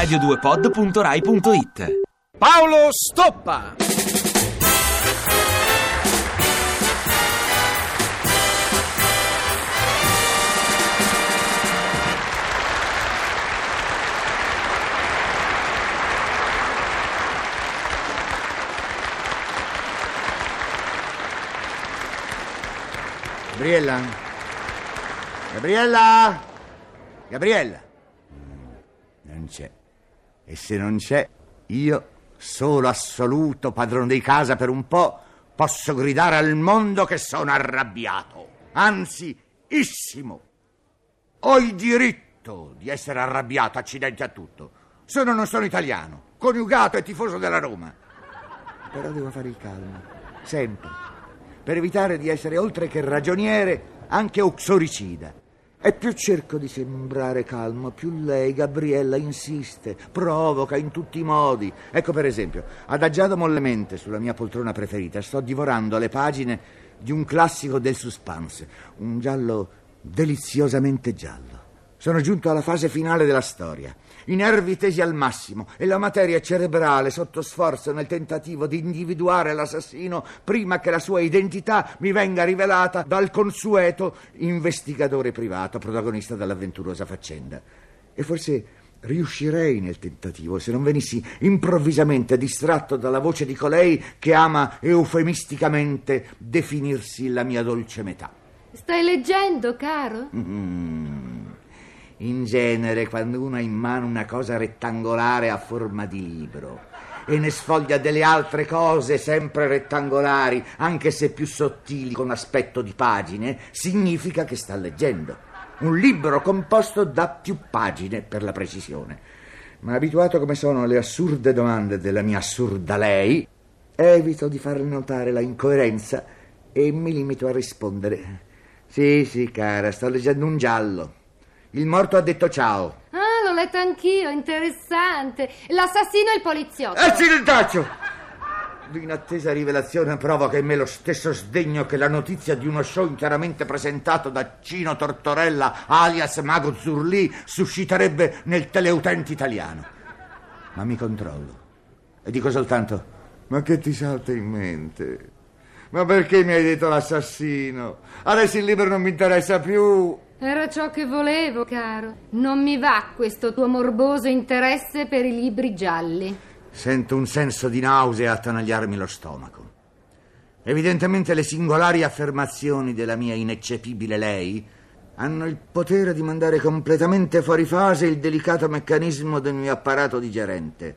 radio2pod.rai.it Paolo Stoppa. Gabriella? Gabriella? Gabriella? Non c'è. E se non c'è, io, solo assoluto padrone di casa per un po', posso gridare al mondo che sono arrabbiato. Anzi, issimo. Ho il diritto di essere arrabbiato, accidenti a tutto. Se no non sono italiano, coniugato e tifoso della Roma. Però devo fare il calmo, sempre per evitare di essere oltre che ragioniere anche uxoricida. E più cerco di sembrare calmo, più lei, Gabriella, insiste, provoca in tutti i modi. Ecco per esempio, adagiato mollemente sulla mia poltrona preferita, sto divorando le pagine di un classico del suspense, un giallo deliziosamente giallo. Sono giunto alla fase finale della storia. I nervi tesi al massimo e la materia cerebrale sotto sforzo nel tentativo di individuare l'assassino prima che la sua identità mi venga rivelata dal consueto investigatore privato, protagonista dell'avventurosa faccenda. E forse riuscirei nel tentativo se non venissi improvvisamente distratto dalla voce di colei che ama eufemisticamente definirsi la mia dolce metà. Stai leggendo, caro? Mm. In genere, quando uno ha in mano una cosa rettangolare a forma di libro e ne sfoglia delle altre cose sempre rettangolari, anche se più sottili con aspetto di pagine, significa che sta leggendo. Un libro composto da più pagine, per la precisione. Ma abituato come sono alle assurde domande della mia assurda lei, evito di farle notare la incoerenza e mi limito a rispondere. Sì, sì, cara, sto leggendo un giallo. Il morto ha detto ciao. Ah, l'ho letto anch'io, interessante. L'assassino e il poliziotto. Accidentaccio! L'inattesa rivelazione provoca in me lo stesso sdegno che la notizia di uno show interamente presentato da Cino Tortorella, alias Mago Zurlì, susciterebbe nel teleutente italiano. Ma mi controllo e dico soltanto: Ma che ti salta in mente? Ma perché mi hai detto l'assassino? Adesso il libro non mi interessa più. Era ciò che volevo, caro. Non mi va questo tuo morboso interesse per i libri gialli. Sento un senso di nausea attanagliarmi lo stomaco. Evidentemente le singolari affermazioni della mia ineccepibile lei hanno il potere di mandare completamente fuori fase il delicato meccanismo del mio apparato digerente.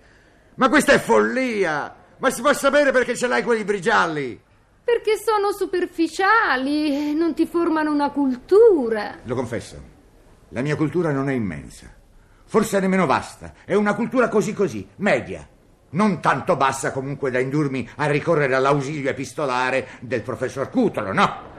Ma questa è follia! Ma si può sapere perché ce l'hai quei libri gialli? Perché sono superficiali, non ti formano una cultura. Lo confesso, la mia cultura non è immensa, forse nemmeno vasta, è una cultura così così, media. Non tanto bassa comunque da indurmi a ricorrere all'ausilio epistolare del professor Cutolo, no.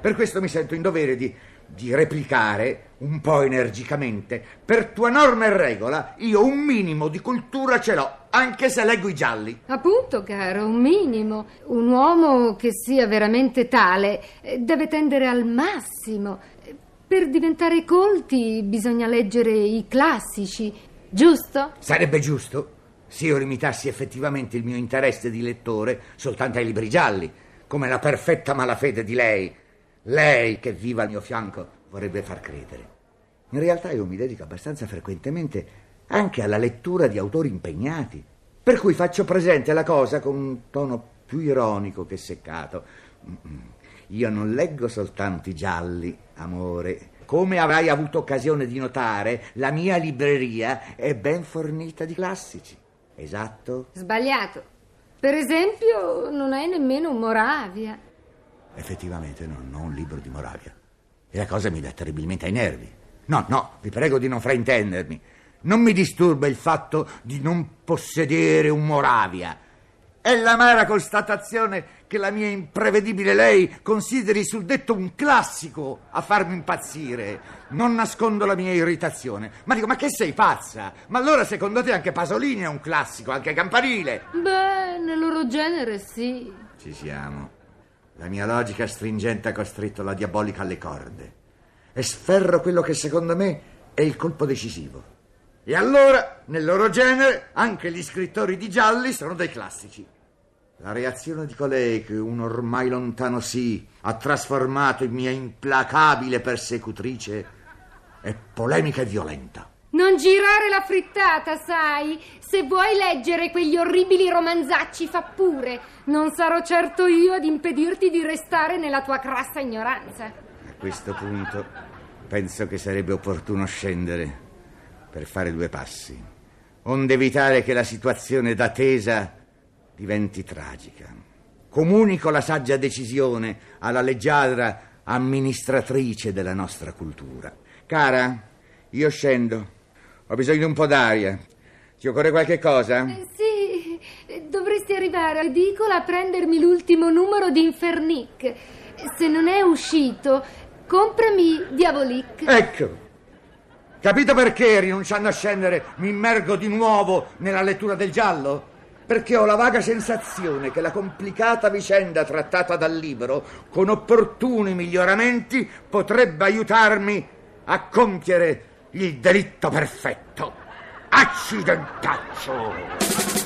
Per questo mi sento in dovere di di replicare un po' energicamente. Per tua norma e regola, io un minimo di cultura ce l'ho, anche se leggo i gialli. Appunto, caro, un minimo. Un uomo che sia veramente tale eh, deve tendere al massimo. Per diventare colti bisogna leggere i classici, giusto? Sarebbe giusto se io limitassi effettivamente il mio interesse di lettore soltanto ai libri gialli, come la perfetta malafede di lei lei che vive al mio fianco vorrebbe far credere. In realtà io mi dedico abbastanza frequentemente anche alla lettura di autori impegnati, per cui faccio presente la cosa con un tono più ironico che seccato. Io non leggo soltanto i gialli, amore. Come avrai avuto occasione di notare, la mia libreria è ben fornita di classici. Esatto? Sbagliato. Per esempio, non hai nemmeno Moravia. Effettivamente non ho un libro di Moravia. E la cosa mi dà terribilmente ai nervi. No, no, vi prego di non fraintendermi. Non mi disturba il fatto di non possedere un Moravia. È l'amara constatazione che la mia imprevedibile lei consideri sul detto un classico a farmi impazzire. Non nascondo la mia irritazione. Ma dico, ma che sei pazza? Ma allora secondo te anche Pasolini è un classico, anche Campanile? Beh, nel loro genere sì. Ci siamo. La mia logica stringente ha costretto la diabolica alle corde e sferro quello che secondo me è il colpo decisivo. E allora, nel loro genere, anche gli scrittori di gialli sono dei classici. La reazione di colei che un ormai lontano sì ha trasformato in mia implacabile persecutrice è polemica e violenta. Non girare la frittata, sai? Se vuoi leggere quegli orribili romanzacci, fa pure. Non sarò certo io ad impedirti di restare nella tua crassa ignoranza. A questo punto penso che sarebbe opportuno scendere per fare due passi, onde evitare che la situazione da tesa diventi tragica. Comunico la saggia decisione alla leggiadra amministratrice della nostra cultura. Cara, io scendo. Ho bisogno di un po' d'aria. Ti occorre qualche cosa? Eh, sì, dovresti arrivare all'edicola a prendermi l'ultimo numero di Infernic. Se non è uscito, comprami Diabolic. Ecco. Capito perché, rinunciando a scendere, mi immergo di nuovo nella lettura del giallo? Perché ho la vaga sensazione che la complicata vicenda trattata dal libro, con opportuni miglioramenti, potrebbe aiutarmi a compiere il delitto perfetto. Accidentaccio!